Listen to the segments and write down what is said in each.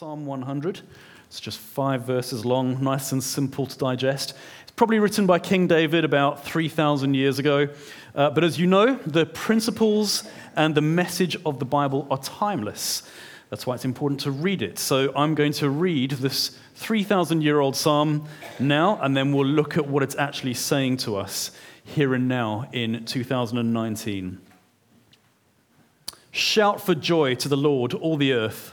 Psalm 100. It's just five verses long, nice and simple to digest. It's probably written by King David about 3,000 years ago. Uh, but as you know, the principles and the message of the Bible are timeless. That's why it's important to read it. So I'm going to read this 3,000 year old psalm now, and then we'll look at what it's actually saying to us here and now in 2019. Shout for joy to the Lord, all the earth.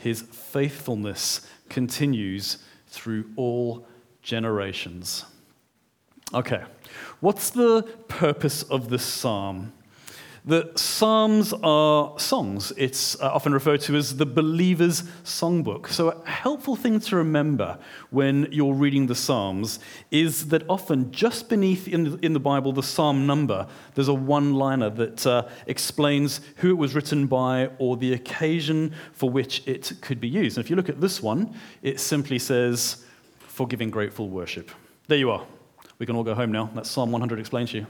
His faithfulness continues through all generations. Okay, what's the purpose of this psalm? The Psalms are songs. It's uh, often referred to as the believer's songbook. So, a helpful thing to remember when you're reading the Psalms is that often just beneath in the, Bible the Psalm number, there's a one liner that uh, explains who it was written by or the occasion for which it could be used. And if you look at this one, it simply says, For giving grateful worship. There you are. We can all go home now. That's Psalm 100 explained to you.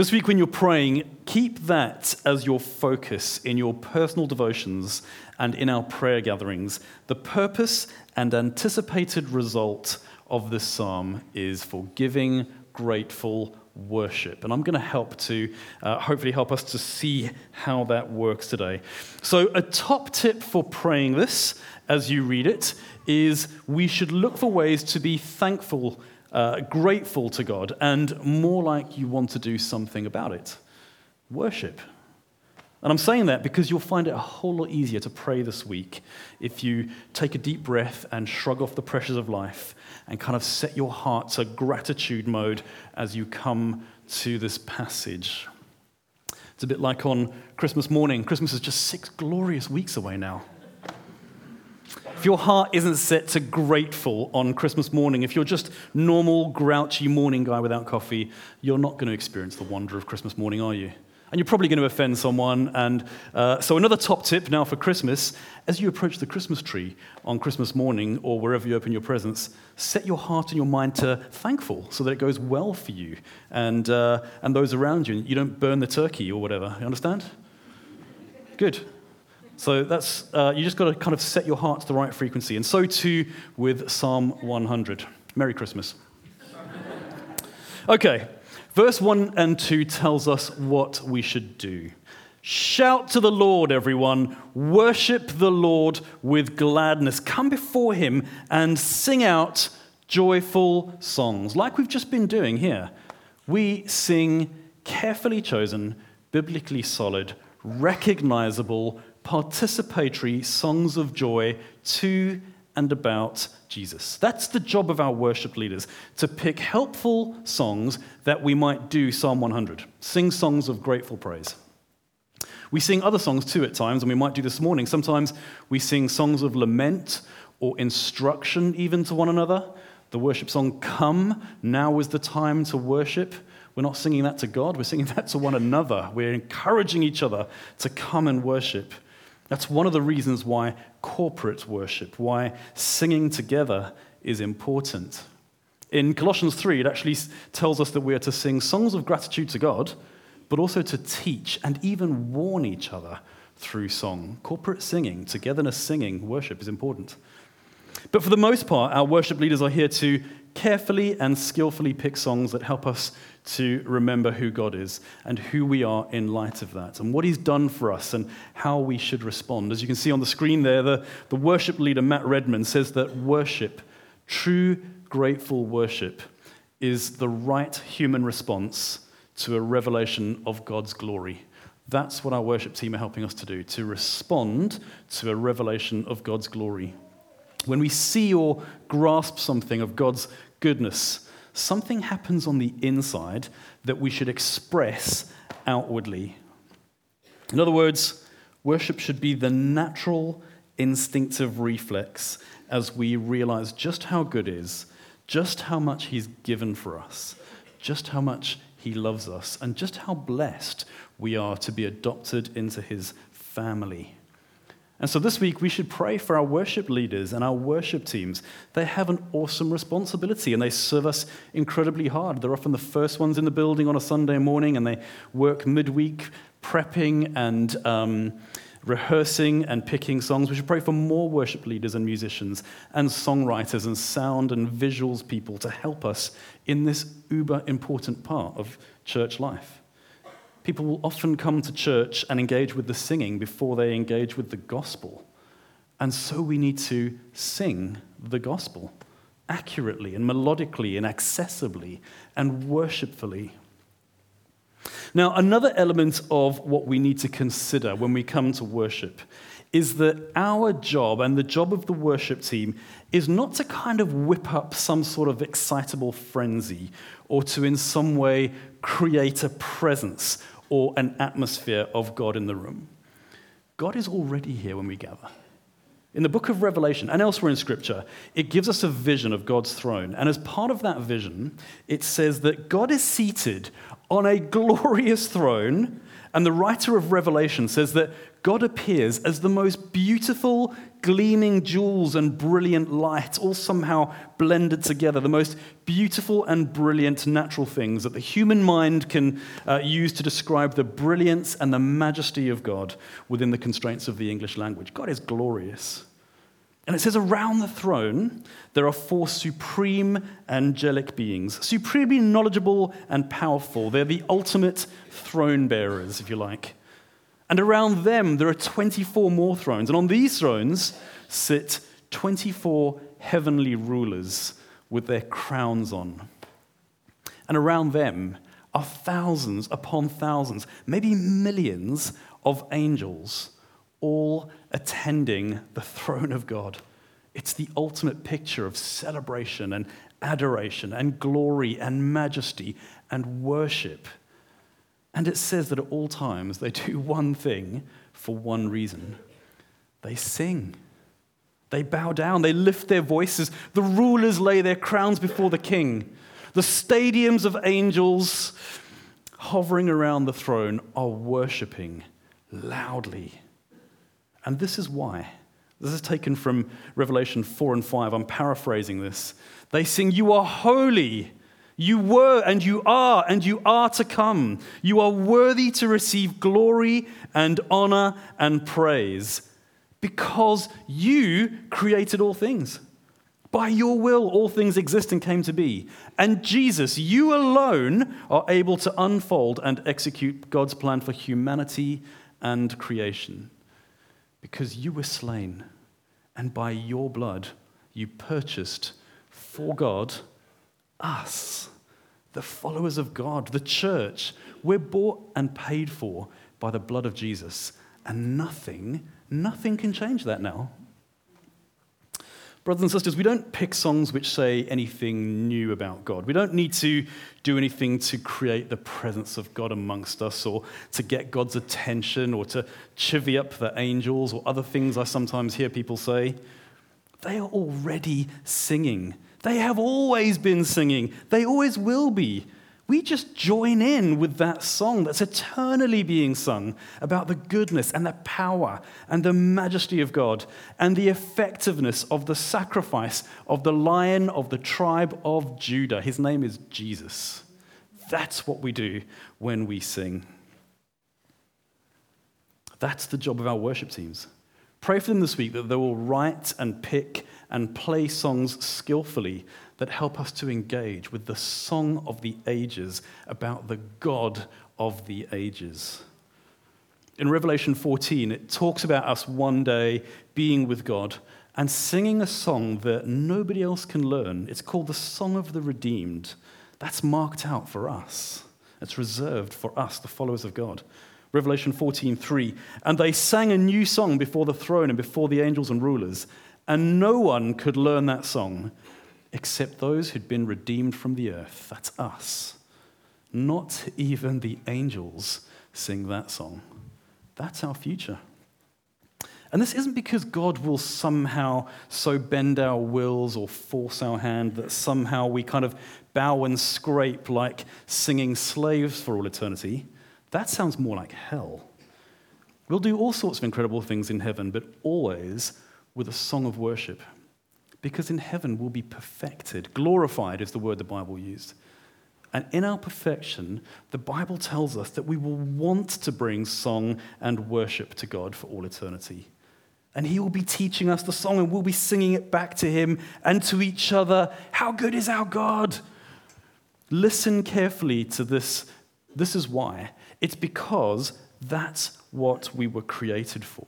This week, when you're praying, keep that as your focus in your personal devotions and in our prayer gatherings. The purpose and anticipated result of this psalm is for giving grateful worship. And I'm going to help to uh, hopefully help us to see how that works today. So, a top tip for praying this as you read it is we should look for ways to be thankful uh, grateful to God, and more like you want to do something about it worship. And I'm saying that because you'll find it a whole lot easier to pray this week if you take a deep breath and shrug off the pressures of life and kind of set your heart to gratitude mode as you come to this passage. It's a bit like on Christmas morning. Christmas is just six glorious weeks away now. If your heart isn't set to grateful on Christmas morning, if you're just normal, grouchy morning guy without coffee, you're not going to experience the wonder of Christmas morning, are you? And you're probably going to offend someone. And uh, so, another top tip now for Christmas as you approach the Christmas tree on Christmas morning or wherever you open your presents, set your heart and your mind to thankful so that it goes well for you and, uh, and those around you. You don't burn the turkey or whatever. You understand? Good. So that's, uh, you just got to kind of set your heart to the right frequency. And so too with Psalm 100. Merry Christmas. Okay, verse 1 and 2 tells us what we should do. Shout to the Lord, everyone. Worship the Lord with gladness. Come before him and sing out joyful songs, like we've just been doing here. We sing carefully chosen, biblically solid, recognizable, participatory songs of joy to and about Jesus. That's the job of our worship leaders to pick helpful songs that we might do Psalm 100, sing songs of grateful praise. We sing other songs too at times, and we might do this morning. Sometimes we sing songs of lament or instruction even to one another. The worship song, Come, now is the time to worship. We're not singing that to God, we're singing that to one another. We're encouraging each other to come and worship. That's one of the reasons why corporate worship, why singing together is important. In Colossians 3, it actually tells us that we are to sing songs of gratitude to God, but also to teach and even warn each other through song. Corporate singing, togetherness singing, worship is important. But for the most part, our worship leaders are here to carefully and skillfully pick songs that help us to remember who God is and who we are in light of that and what He's done for us and how we should respond. As you can see on the screen there, the, the worship leader, Matt Redman, says that worship, true grateful worship, is the right human response to a revelation of God's glory. That's what our worship team are helping us to do, to respond to a revelation of God's glory. When we see or grasp something of God's goodness, something happens on the inside that we should express outwardly. In other words, worship should be the natural, instinctive reflex as we realize just how good is, just how much He's given for us, just how much He loves us, and just how blessed we are to be adopted into His family. And so this week, we should pray for our worship leaders and our worship teams. They have an awesome responsibility and they serve us incredibly hard. They're often the first ones in the building on a Sunday morning and they work midweek prepping and um, rehearsing and picking songs. We should pray for more worship leaders and musicians and songwriters and sound and visuals people to help us in this uber important part of church life. People will often come to church and engage with the singing before they engage with the gospel. And so we need to sing the gospel accurately and melodically and accessibly and worshipfully. Now, another element of what we need to consider when we come to worship is that our job and the job of the worship team is not to kind of whip up some sort of excitable frenzy or to in some way create a presence or an atmosphere of God in the room. God is already here when we gather. In the book of Revelation and elsewhere in Scripture, it gives us a vision of God's throne. And as part of that vision, it says that God is seated on a glorious throne. And the writer of Revelation says that God appears as the most beautiful, gleaming jewels and brilliant light, all somehow blended together, the most beautiful and brilliant natural things that the human mind can uh, use to describe the brilliance and the majesty of God within the constraints of the English language. God is glorious. And it says, around the throne, there are four supreme angelic beings, supremely knowledgeable and powerful. They're the ultimate throne bearers, if you like. And around them, there are 24 more thrones. And on these thrones sit 24 heavenly rulers with their crowns on. And around them are thousands upon thousands, maybe millions of angels, all attending the throne of God. It's the ultimate picture of celebration and adoration and glory and majesty and worship. And it says that at all times they do one thing for one reason they sing. They bow down, they lift their voices. The rulers lay their crowns before the king. The stadiums of angels hovering around the throne are worshiping loudly. And this is why. This is taken from Revelation 4 and 5. I'm paraphrasing this. They sing, You are holy. You were and you are and you are to come. You are worthy to receive glory and honor and praise because you created all things. By your will, all things exist and came to be. And Jesus, you alone are able to unfold and execute God's plan for humanity and creation. Because you were slain, and by your blood, you purchased for God us, the followers of God, the church, we're bought and paid for by the blood of Jesus. And nothing, nothing can change that now. Brothers and sisters, we don't pick songs which say anything new about God. We don't need to do anything to create the presence of God amongst us or to get God's attention or to chivvy up the angels or other things I sometimes hear people say. They are already singing they have always been singing, they always will be. We just join in with that song that's eternally being sung about the goodness and the power and the majesty of God and the effectiveness of the sacrifice of the lion of the tribe of Judah. His name is Jesus. That's what we do when we sing. That's the job of our worship teams. Pray for them this week that they will write and pick and play songs skillfully that help us to engage with the song of the ages about the God of the ages. In Revelation 14, it talks about us one day being with God and singing a song that nobody else can learn. It's called the Song of the Redeemed. That's marked out for us. It's reserved for us, the followers of God. Revelation 14:3, and they sang a new song before the throne and before the angels and rulers, and no one could learn that song except those who'd been redeemed from the earth. That's us. Not even the angels sing that song. That's our future. And this isn't because God will somehow so bend our wills or force our hand that somehow we kind of bow and scrape like singing slaves for all eternity. That sounds more like hell. We'll do all sorts of incredible things in heaven, but always with a song of worship. Because in heaven we'll be perfected. Glorified is the word the Bible used. And in our perfection, the Bible tells us that we will want to bring song and worship to God for all eternity. And He will be teaching us the song, and we'll be singing it back to Him and to each other. How good is our God? Listen carefully to this. This is why. It's because that's what we were created for.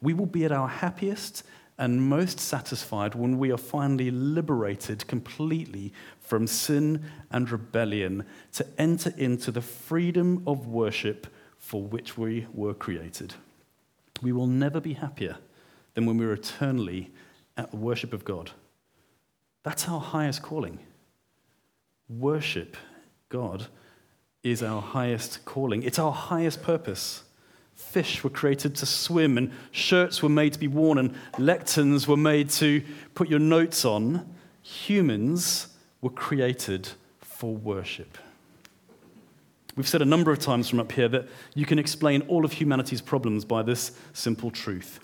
We will be at our happiest and most satisfied when we are finally liberated completely from sin and rebellion to enter into the freedom of worship for which we were created. We will never be happier than when we're eternally at the worship of God. That's our highest calling. Worship God is our highest calling, it's our highest purpose. Fish were created to swim, and shirts were made to be worn, and lecterns were made to put your notes on. Humans were created for worship. We've said a number of times from up here that you can explain all of humanity's problems by this simple truth.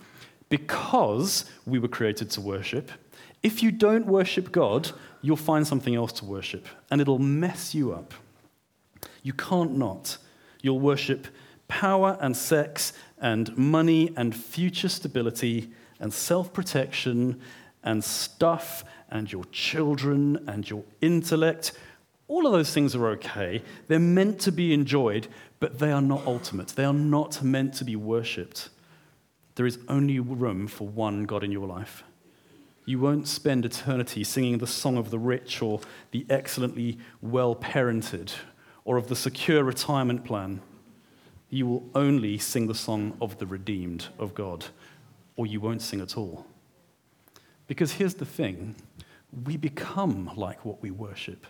Because we were created to worship, if you don't worship God, you'll find something else to worship, and it'll mess you up. You can't not. You'll worship power and sex and money and future stability and self protection and stuff and your children and your intellect. All of those things are okay. They're meant to be enjoyed, but they are not ultimate. They are not meant to be worshipped. There is only room for one God in your life. You won't spend eternity singing the song of the rich or the excellently well parented or of the secure retirement plan you will only sing the song of the redeemed of God, or you won't sing at all. Because here's the thing we become like what we worship.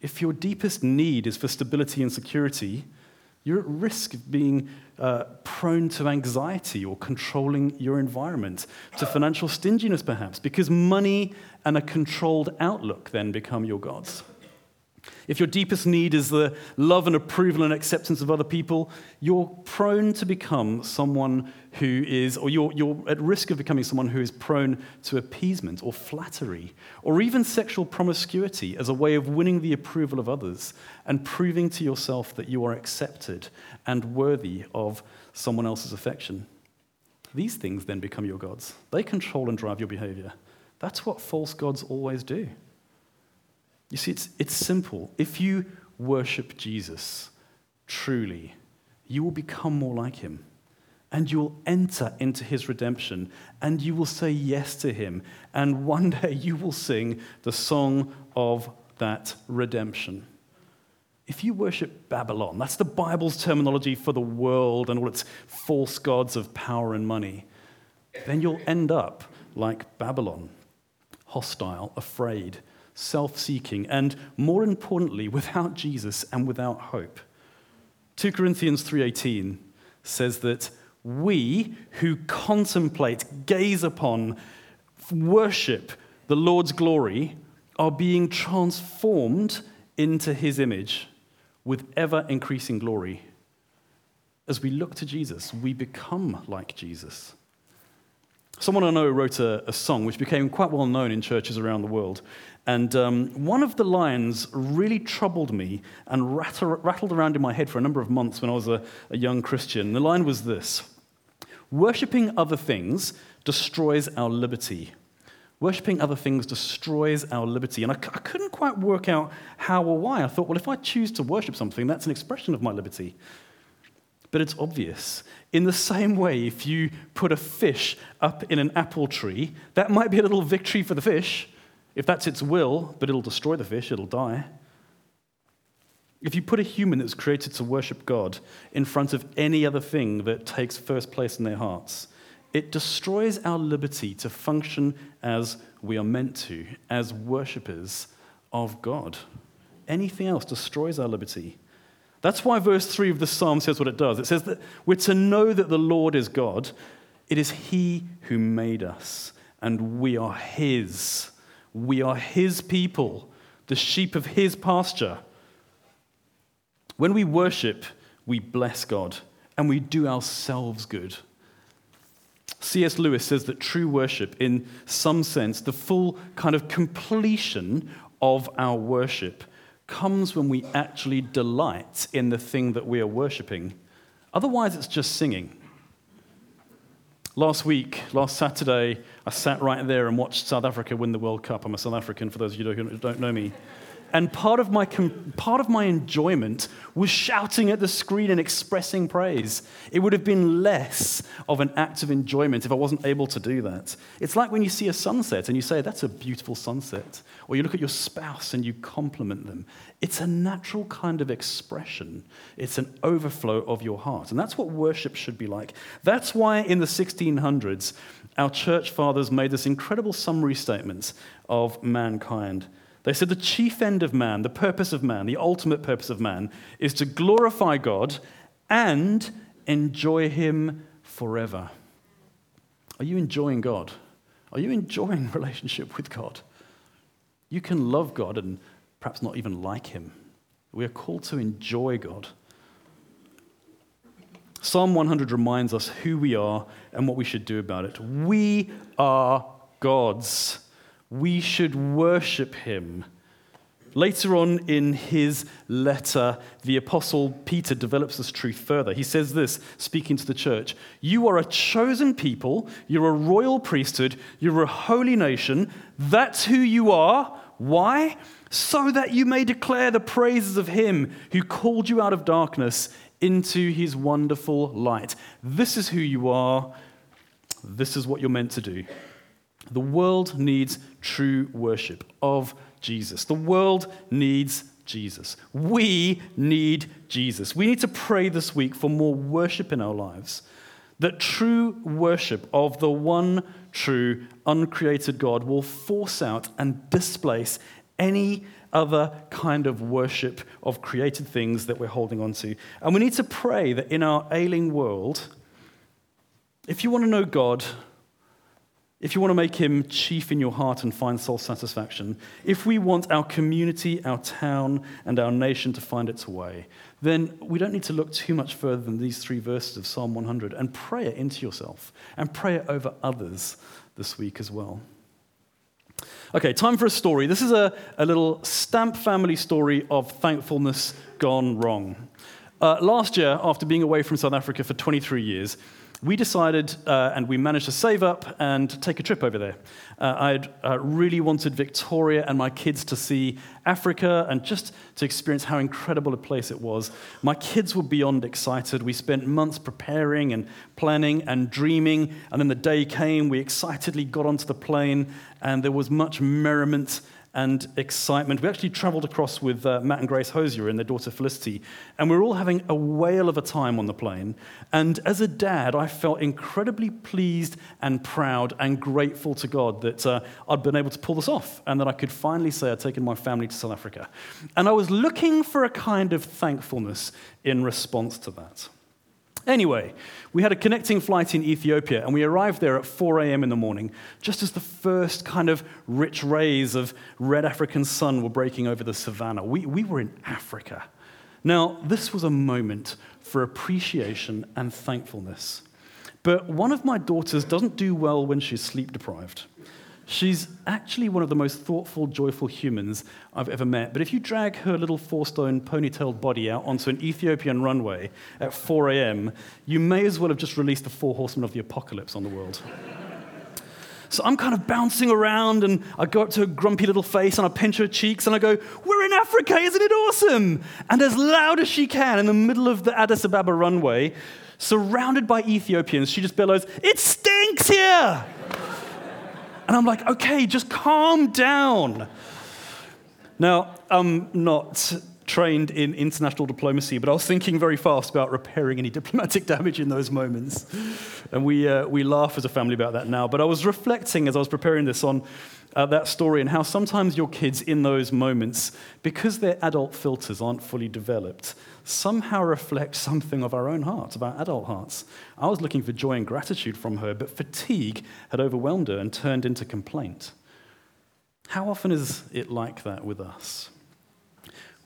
If your deepest need is for stability and security, you're at risk of being uh, prone to anxiety or controlling your environment, to financial stinginess perhaps, because money and a controlled outlook then become your gods. If your deepest need is the love and approval and acceptance of other people, you're prone to become someone who is, or you're, you're at risk of becoming someone who is prone to appeasement or flattery, or even sexual promiscuity as a way of winning the approval of others and proving to yourself that you are accepted and worthy of someone else's affection. These things then become your gods. They control and drive your behavior. That's what false gods always do. You see, it's, it's simple. If you worship Jesus truly, you will become more like him. And you will enter into his redemption. And you will say yes to him. And one day you will sing the song of that redemption. If you worship Babylon, that's the Bible's terminology for the world and all its false gods of power and money, then you'll end up like Babylon hostile, afraid, self seeking, and more importantly, without Jesus and without hope. 2 Corinthians 3:18 says that we who contemplate, gaze upon, worship the Lord's glory are being transformed into his image with ever increasing glory. As we look to Jesus, we become like Jesus. Someone I know wrote a, a song which became quite well known in churches around the world. And um, one of the lines really troubled me and rattled around in my head for a number of months when I was a, a young Christian. The line was this Worshipping other things destroys our liberty. Worshipping other things destroys our liberty. And I, I couldn't quite work out how or why. I thought, well, if I choose to worship something, that's an expression of my liberty. But it's obvious. In the same way, if you put a fish up in an apple tree, that might be a little victory for the fish if that's its will, but it'll destroy the fish, it'll die. If you put a human that's created to worship God in front of any other thing that takes first place in their hearts, it destroys our liberty to function as we are meant to, as worshippers of God. Anything else destroys our liberty. That's why verse 3 of the psalm says what it does. It says that we're to know that the Lord is God. It is He who made us, and we are His. We are His people, the sheep of His pasture. When we worship, we bless God and we do ourselves good. C.S. Lewis says that true worship, in some sense, the full kind of completion of our worship, comes when we actually delight in the thing that we are worshiping. Otherwise, it's just singing. Last week, last Saturday, I sat right there and watched South Africa win the World Cup. I'm a South African, for those of you who don't know me. And part of, my, part of my enjoyment was shouting at the screen and expressing praise. It would have been less of an act of enjoyment if I wasn't able to do that. It's like when you see a sunset and you say, That's a beautiful sunset. Or you look at your spouse and you compliment them. It's a natural kind of expression, it's an overflow of your heart. And that's what worship should be like. That's why in the 1600s, our church fathers made this incredible summary statement of mankind. They said the chief end of man, the purpose of man, the ultimate purpose of man, is to glorify God and enjoy Him forever. Are you enjoying God? Are you enjoying relationship with God? You can love God and perhaps not even like Him. We are called to enjoy God. Psalm 100 reminds us who we are and what we should do about it. We are God's we should worship him. Later on in his letter, the Apostle Peter develops this truth further. He says this, speaking to the church You are a chosen people, you're a royal priesthood, you're a holy nation. That's who you are. Why? So that you may declare the praises of him who called you out of darkness into his wonderful light. This is who you are. This is what you're meant to do. The world needs true worship of Jesus. The world needs Jesus. We need Jesus. We need to pray this week for more worship in our lives. That true worship of the one true, uncreated God will force out and displace any other kind of worship of created things that we're holding on to. And we need to pray that in our ailing world, if you want to know God, if you want to make him chief in your heart and find soul satisfaction, if we want our community, our town, and our nation to find its way, then we don't need to look too much further than these three verses of Psalm 100 and pray it into yourself and pray it over others this week as well. Okay, time for a story. This is a, a little stamp family story of thankfulness gone wrong. Uh, last year, after being away from South Africa for 23 years, we decided uh, and we managed to save up and take a trip over there. Uh, I'd uh, really wanted Victoria and my kids to see Africa and just to experience how incredible a place it was. My kids were beyond excited. We spent months preparing and planning and dreaming, and then the day came. We excitedly got onto the plane, and there was much merriment and excitement. We actually traveled across with uh, Matt and Grace Hosier and their daughter Felicity, and we were all having a whale of a time on the plane. And as a dad, I felt incredibly pleased and proud and grateful to God that uh, I'd been able to pull this off and that I could finally say I'd taken my family to South Africa. And I was looking for a kind of thankfulness in response to that. Anyway, we had a connecting flight in Ethiopia, and we arrived there at 4 a.m. in the morning, just as the first kind of rich rays of red African sun were breaking over the savannah. We, we were in Africa. Now, this was a moment for appreciation and thankfulness. But one of my daughters doesn't do well when she's sleep deprived. She's actually one of the most thoughtful, joyful humans I've ever met. But if you drag her little four stone ponytailed body out onto an Ethiopian runway at 4 a.m., you may as well have just released the four horsemen of the apocalypse on the world. so I'm kind of bouncing around, and I go up to her grumpy little face and I pinch her cheeks and I go, We're in Africa, isn't it awesome? And as loud as she can, in the middle of the Addis Ababa runway, surrounded by Ethiopians, she just bellows, It stinks here! And I'm like, okay, just calm down. Now, I'm not trained in international diplomacy, but I was thinking very fast about repairing any diplomatic damage in those moments. And we, uh, we laugh as a family about that now. But I was reflecting as I was preparing this on uh, that story and how sometimes your kids, in those moments, because their adult filters aren't fully developed, somehow reflect something of our own hearts, of our adult hearts. I was looking for joy and gratitude from her, but fatigue had overwhelmed her and turned into complaint. How often is it like that with us?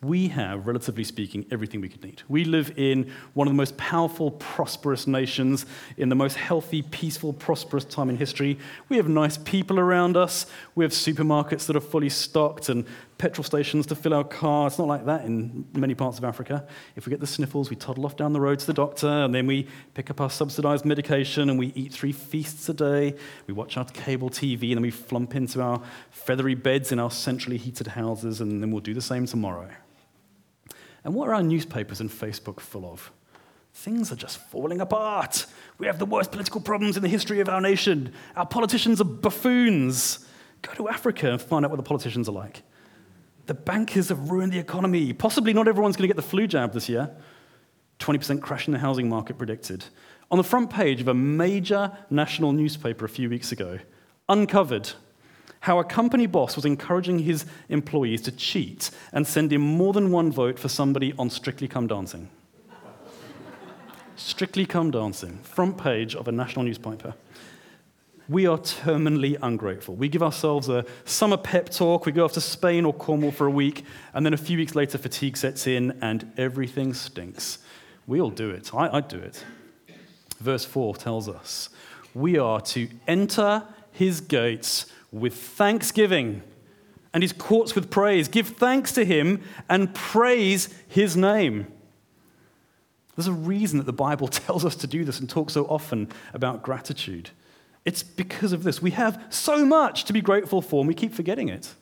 we have, relatively speaking, everything we could need. We live in one of the most powerful, prosperous nations, in the most healthy, peaceful, prosperous time in history. We have nice people around us. We have supermarkets that are fully stocked and petrol stations to fill our car. It's not like that in many parts of Africa. If we get the sniffles, we toddle off down the road to the doctor, and then we pick up our subsidized medication and we eat three feasts a day. We watch our cable TV, and then we flump into our feathery beds in our centrally heated houses, and then we'll do the same tomorrow. And what are our newspapers and Facebook full of? Things are just falling apart. We have the worst political problems in the history of our nation. Our politicians are buffoons. Go to Africa and find out what the politicians are like. The bankers have ruined the economy. Possibly not everyone's going to get the flu jab this year. 20% crash in the housing market predicted. On the front page of a major national newspaper a few weeks ago, uncovered how a company boss was encouraging his employees to cheat and send in more than one vote for somebody on Strictly Come Dancing. Strictly Come Dancing, front page of a national newspaper. We are terminally ungrateful. We give ourselves a summer pep talk, we go off to Spain or Cornwall for a week, and then a few weeks later, fatigue sets in and everything stinks. We all do it. I, I do it. Verse 4 tells us we are to enter his gates with thanksgiving and his courts with praise. Give thanks to him and praise his name. There's a reason that the Bible tells us to do this and talk so often about gratitude. It's because of this. We have so much to be grateful for, and we keep forgetting it.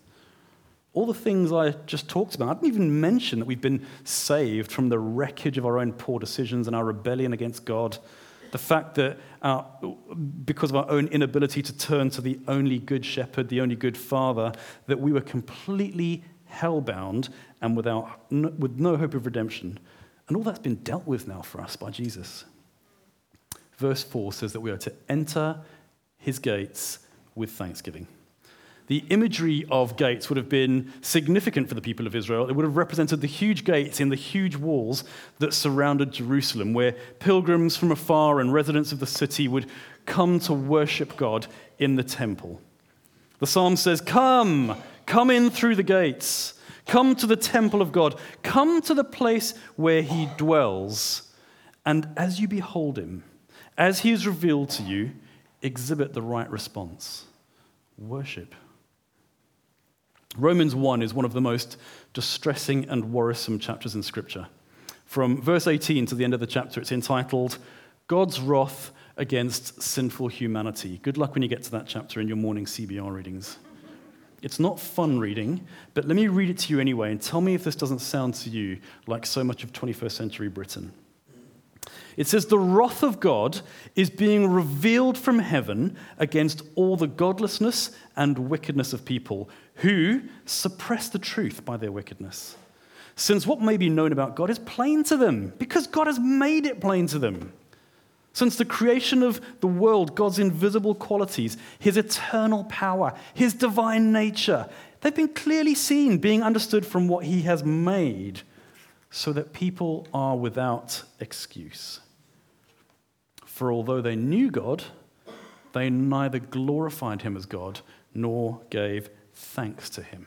All the things I just talked about, I didn't even mention that we've been saved from the wreckage of our own poor decisions and our rebellion against God the fact that uh, because of our own inability to turn to the only good shepherd, the only good father, that we were completely hellbound and without, with no hope of redemption. And all that's been dealt with now for us by Jesus. Verse 4 says that we are to enter his gates with thanksgiving. The imagery of gates would have been significant for the people of Israel. It would have represented the huge gates in the huge walls that surrounded Jerusalem, where pilgrims from afar and residents of the city would come to worship God in the temple. The psalm says, Come, come in through the gates, come to the temple of God, come to the place where he dwells. And as you behold him, as he is revealed to you, exhibit the right response worship. Romans 1 is one of the most distressing and worrisome chapters in Scripture. From verse 18 to the end of the chapter, it's entitled God's Wrath Against Sinful Humanity. Good luck when you get to that chapter in your morning CBR readings. It's not fun reading, but let me read it to you anyway and tell me if this doesn't sound to you like so much of 21st century Britain. It says, The wrath of God is being revealed from heaven against all the godlessness and wickedness of people who suppress the truth by their wickedness. Since what may be known about God is plain to them, because God has made it plain to them. Since the creation of the world, God's invisible qualities, his eternal power, his divine nature, they've been clearly seen, being understood from what he has made, so that people are without excuse. For although they knew God, they neither glorified him as God nor gave thanks to him.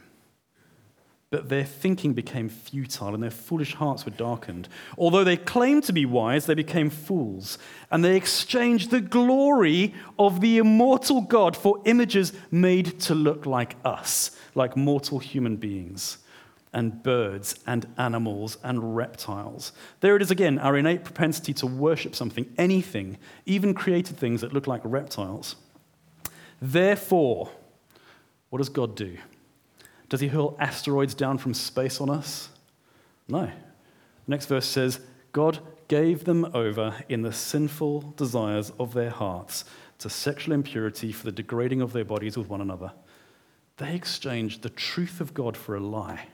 But their thinking became futile and their foolish hearts were darkened. Although they claimed to be wise, they became fools, and they exchanged the glory of the immortal God for images made to look like us, like mortal human beings and birds and animals and reptiles. There it is again, our innate propensity to worship something, anything, even created things that look like reptiles. Therefore, what does God do? Does he hurl asteroids down from space on us? No. The next verse says, God gave them over in the sinful desires of their hearts to sexual impurity for the degrading of their bodies with one another. They exchanged the truth of God for a lie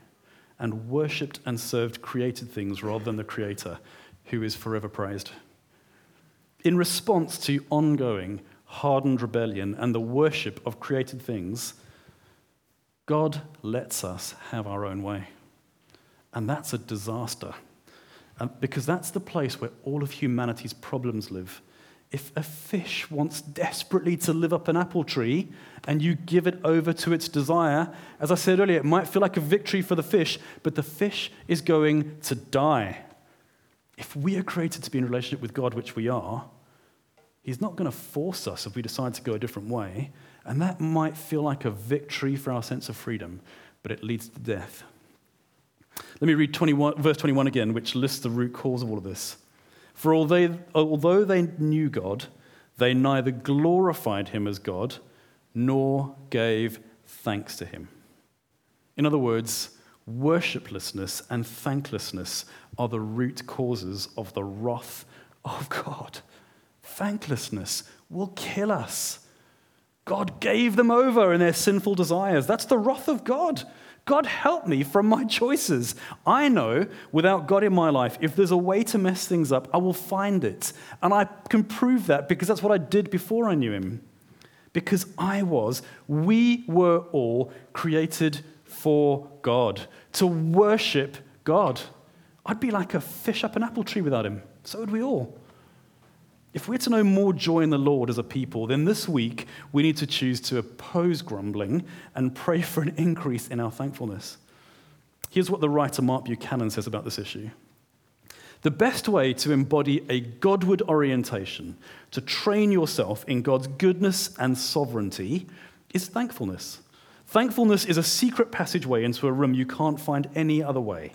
and worshipped and served created things rather than the Creator, who is forever praised. In response to ongoing hardened rebellion and the worship of created things, God lets us have our own way. And that's a disaster. Uh, because that's the place where all of humanity's problems live. If a fish wants desperately to live up an apple tree and you give it over to its desire, as I said earlier, it might feel like a victory for the fish, but the fish is going to die. If we are created to be in relationship with God, which we are, He's not going to force us if we decide to go a different way. And that might feel like a victory for our sense of freedom, but it leads to death. Let me read 21, verse 21 again, which lists the root cause of all of this. For although they knew God, they neither glorified him as God nor gave thanks to him. In other words, worshiplessness and thanklessness are the root causes of the wrath of God. Thanklessness will kill us. God gave them over in their sinful desires. That's the wrath of God. God help me from my choices. I know without God in my life, if there's a way to mess things up, I will find it. And I can prove that because that's what I did before I knew Him. Because I was, we were all created for God, to worship God. I'd be like a fish up an apple tree without Him. So would we all. If we're to know more joy in the Lord as a people, then this week we need to choose to oppose grumbling and pray for an increase in our thankfulness. Here's what the writer Mark Buchanan says about this issue. The best way to embody a Godward orientation, to train yourself in God's goodness and sovereignty, is thankfulness. Thankfulness is a secret passageway into a room you can't find any other way.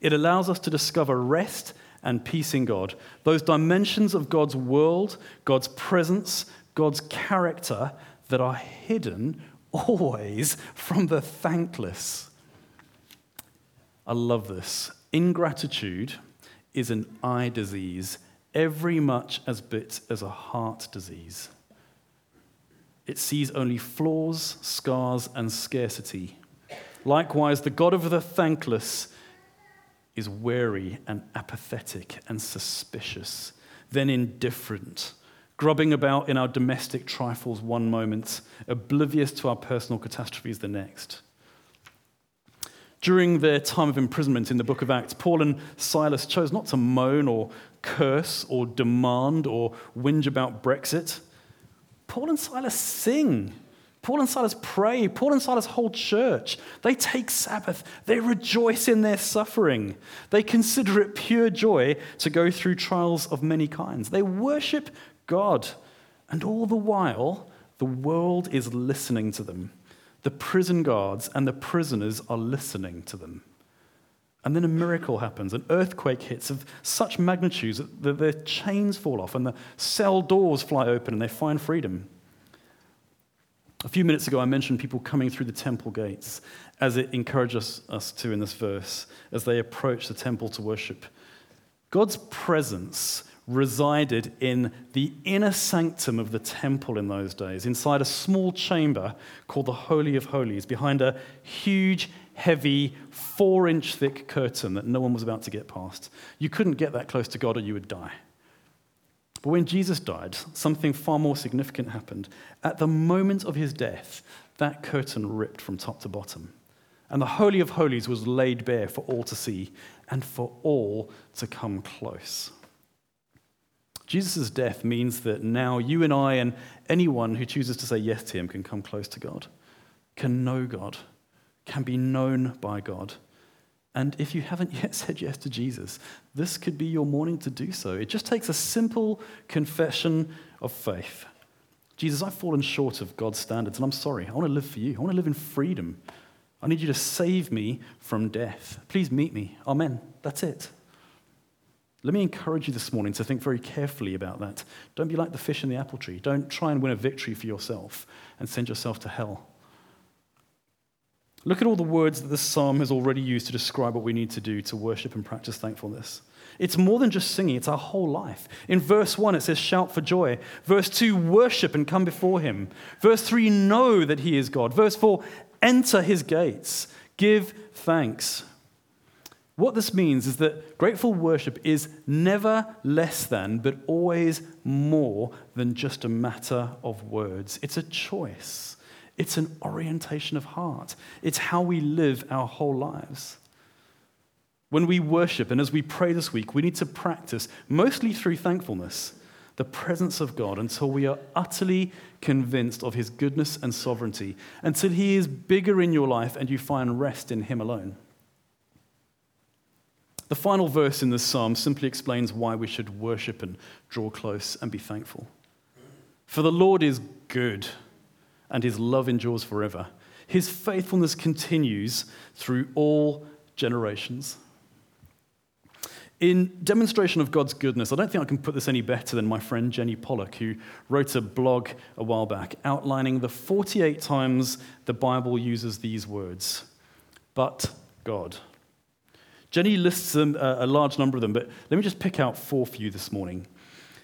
It allows us to discover rest and peace in God. Those dimensions of God's world, God's presence, God's character that are hidden always from the thankless. I love this. Ingratitude is an eye disease every much as bit as a heart disease. It sees only flaws, scars, and scarcity. Likewise, the God of the thankless is wary and apathetic and suspicious, then indifferent, grubbing about in our domestic trifles one moment, oblivious to our personal catastrophes the next. During their time of imprisonment in the book of Acts, Paul and Silas chose not to moan or curse or demand or whinge about Brexit. Paul and Silas sing Paul and Silas pray. Paul and Silas hold church. They take Sabbath. They rejoice in their suffering. They consider it pure joy to go through trials of many kinds. They worship God. And all the while, the world is listening to them. The prison guards and the prisoners are listening to them. And then a miracle happens. An earthquake hits of such magnitude that their chains fall off and the cell doors fly open and they find freedom. A few minutes ago, I mentioned people coming through the temple gates, as it encourages us to in this verse, as they approach the temple to worship. God's presence resided in the inner sanctum of the temple in those days, inside a small chamber called the Holy of Holies, behind a huge, heavy, four inch thick curtain that no one was about to get past. You couldn't get that close to God or you would die. But when Jesus died, something far more significant happened. At the moment of his death, that curtain ripped from top to bottom. And the Holy of Holies was laid bare for all to see and for all to come close. Jesus' death means that now you and I and anyone who chooses to say yes to him can come close to God, can know God, can be known by God. And if you haven't yet said yes to Jesus, this could be your morning to do so. It just takes a simple confession of faith. Jesus, I've fallen short of God's standards, and I'm sorry. I want to live for you. I want to live in freedom. I need you to save me from death. Please meet me. Amen. That's it. Let me encourage you this morning to think very carefully about that. Don't be like the fish in the apple tree. Don't try and win a victory for yourself and send yourself to hell. Look at all the words that this psalm has already used to describe what we need to do to worship and practice thankfulness. It's more than just singing, it's our whole life. In verse 1, it says, Shout for joy. Verse 2, worship and come before him. Verse 3, know that he is God. Verse 4, enter his gates. Give thanks. What this means is that grateful worship is never less than, but always more than just a matter of words. It's a choice. It's an orientation of heart, it's how we live our whole lives. When we worship and as we pray this week, we need to practice, mostly through thankfulness, the presence of God until we are utterly convinced of his goodness and sovereignty, until he is bigger in your life and you find rest in him alone. The final verse in this psalm simply explains why we should worship and draw close and be thankful. For the Lord is good, and his love endures forever. His faithfulness continues through all generations. In demonstration of God's goodness, I don't think I can put this any better than my friend Jenny Pollock, who wrote a blog a while back outlining the 48 times the Bible uses these words, but God. Jenny lists them, uh, a large number of them, but let me just pick out four for you this morning.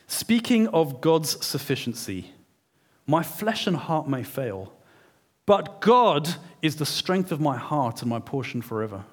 Speaking of God's sufficiency, my flesh and heart may fail, but God is the strength of my heart and my portion forever.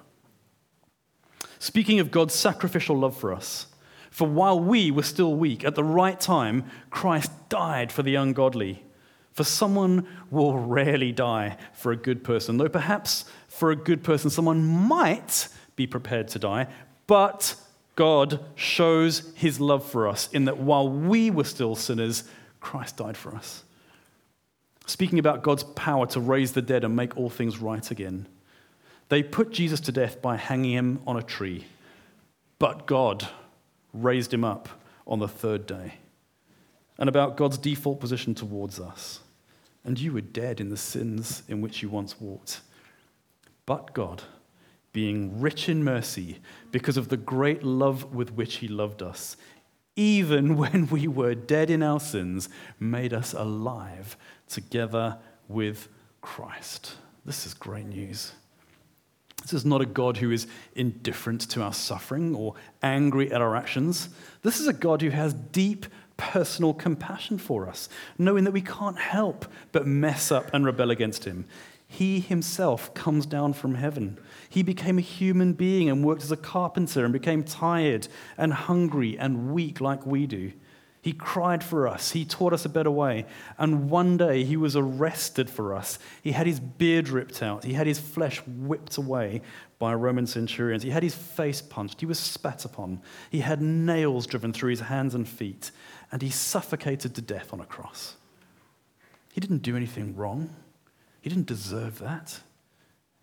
Speaking of God's sacrificial love for us, for while we were still weak, at the right time, Christ died for the ungodly. For someone will rarely die for a good person, though perhaps for a good person, someone might be prepared to die. But God shows his love for us in that while we were still sinners, Christ died for us. Speaking about God's power to raise the dead and make all things right again, they put Jesus to death by hanging him on a tree. But God raised him up on the third day. And about God's default position towards us. And you were dead in the sins in which you once walked. But God being rich in mercy because of the great love with which he loved us, even when we were dead in our sins, made us alive together with Christ. This is great news. This is not a God who is indifferent to our suffering or angry at our actions. This is a God who has deep personal compassion for us, knowing that we can't help but mess up and rebel against him. He himself comes down from heaven. He became a human being and worked as a carpenter and became tired and hungry and weak like we do. He cried for us. He taught us a better way. And one day he was arrested for us. He had his beard ripped out. He had his flesh whipped away by Roman centurions. He had his face punched. He was spat upon. He had nails driven through his hands and feet. And he suffocated to death on a cross. He didn't do anything wrong. He didn't deserve that.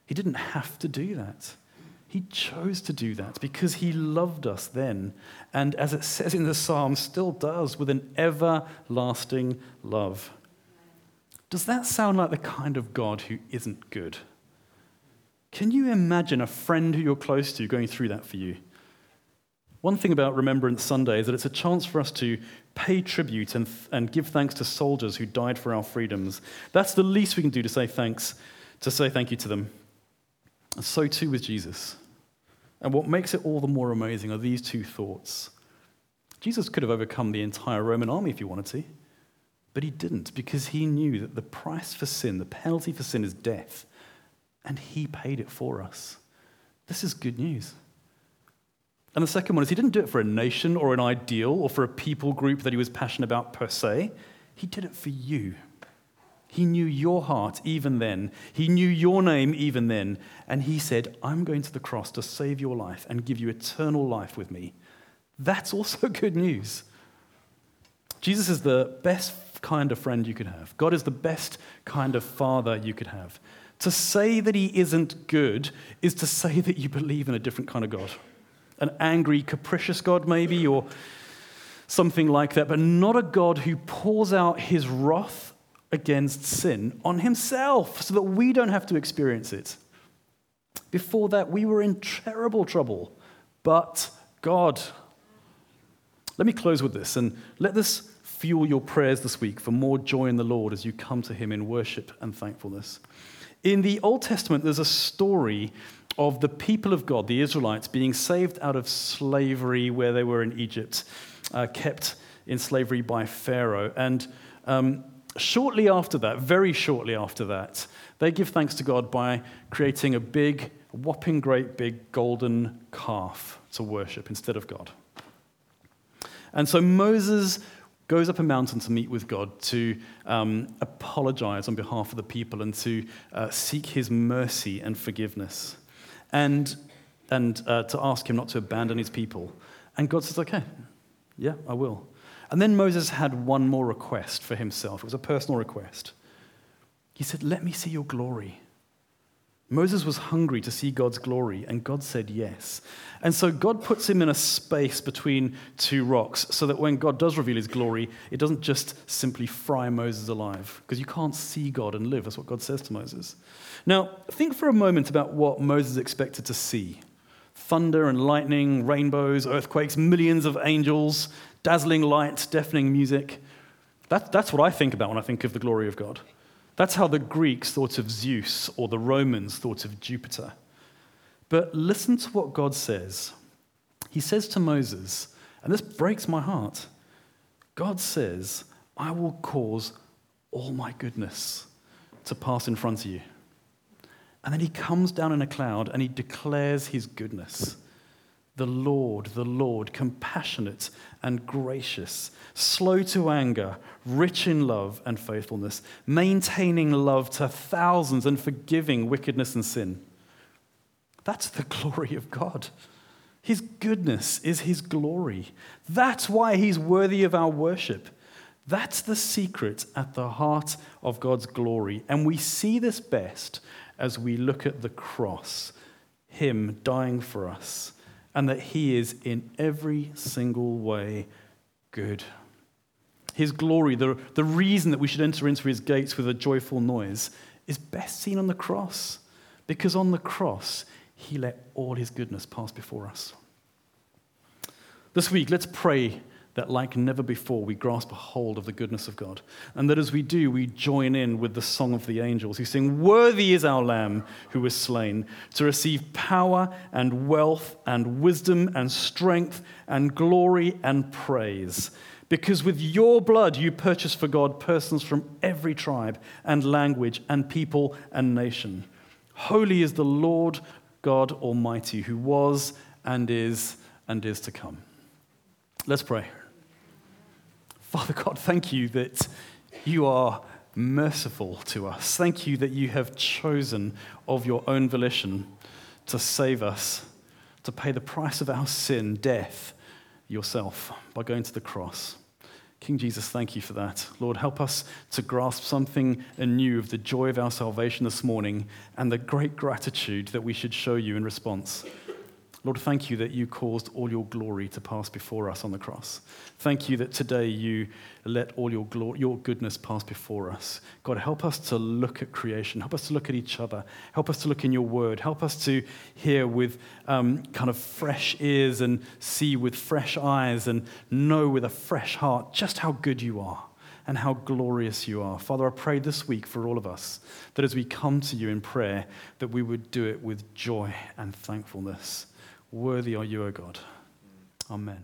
He didn't have to do that. He chose to do that because he loved us then, and as it says in the psalm, still does with an everlasting love. Does that sound like the kind of God who isn't good? Can you imagine a friend who you're close to going through that for you? One thing about Remembrance Sunday is that it's a chance for us to pay tribute and, and give thanks to soldiers who died for our freedoms. That's the least we can do to say thanks, to say thank you to them. And so too with Jesus. And what makes it all the more amazing are these two thoughts. Jesus could have overcome the entire Roman army if he wanted to, but he didn't because he knew that the price for sin, the penalty for sin, is death, and he paid it for us. This is good news. And the second one is he didn't do it for a nation or an ideal or for a people group that he was passionate about per se. He did it for you. He knew your heart even then. He knew your name even then. And he said, I'm going to the cross to save your life and give you eternal life with me. That's also good news. Jesus is the best kind of friend you could have. God is the best kind of father you could have. To say that he isn't good is to say that you believe in a different kind of God an angry, capricious God, maybe, or something like that, but not a God who pours out his wrath against sin on himself so that we don't have to experience it. Before that, we were in terrible trouble, but God. Let me close with this and let this fuel your prayers this week for more joy in the Lord as you come to Him in worship and thankfulness. In the Old Testament, there's a story of the people of God, the Israelites, being saved out of slavery where they were in Egypt, uh, kept in slavery by Pharaoh. And um, shortly after that, very shortly after that, they give thanks to God by creating a big, whopping great big golden calf to worship instead of God. And so Moses goes up a mountain to meet with God, to um, apologize on behalf of the people, and to uh, seek his mercy and forgiveness, and, and uh, to ask him not to abandon his people. And God says, Okay, yeah, I will. And then Moses had one more request for himself. It was a personal request. He said, Let me see your glory. Moses was hungry to see God's glory, and God said yes. And so God puts him in a space between two rocks so that when God does reveal his glory, it doesn't just simply fry Moses alive, because you can't see God and live. That's what God says to Moses. Now, think for a moment about what Moses expected to see thunder and lightning, rainbows, earthquakes, millions of angels, dazzling lights, deafening music. That, that's what I think about when I think of the glory of God. That's how the Greeks thought of Zeus or the Romans thought of Jupiter. But listen to what God says. He says to Moses, and this breaks my heart God says, I will cause all my goodness to pass in front of you. And then he comes down in a cloud and he declares his goodness. The Lord, the Lord, compassionate and gracious, slow to anger, rich in love and faithfulness, maintaining love to thousands and forgiving wickedness and sin. That's the glory of God. His goodness is His glory. That's why He's worthy of our worship. That's the secret at the heart of God's glory. And we see this best as we look at the cross, Him dying for us and that He is in every single way good. His glory, the, the reason that we should enter into His gates with a joyful noise, is best seen on the cross. Because on the cross, He let all His goodness pass before us. This week, let's pray that, like never before, we grasp a hold of the goodness of God. And that as we do, we join in with the song of the angels who sing, Worthy is our Lamb who was slain to receive power and wealth and wisdom and strength and glory and praise. Because with your blood you purchased for God persons from every tribe and language and people and nation. Holy is the Lord God Almighty, who was and is and is to come. Let's pray. Father God, thank you that you are merciful to us. Thank you that you have chosen of your own volition to save us, to pay the price of our sin, death, yourself, by going to the cross. King Jesus, thank you for that. Lord, help us to grasp something anew of the joy of our salvation this morning and the great gratitude that we should show you in response. Lord, thank you that you caused all your glory to pass before us on the cross. Thank you that today you let all your, glory, your goodness pass before us. God, help us to look at creation. Help us to look at each other. Help us to look in your word. Help us to hear with um, kind of fresh ears and see with fresh eyes and know with a fresh heart just how good you are and how glorious you are. Father, I pray this week for all of us that as we come to you in prayer, that we would do it with joy and thankfulness. Worthy are you, O God. Amen.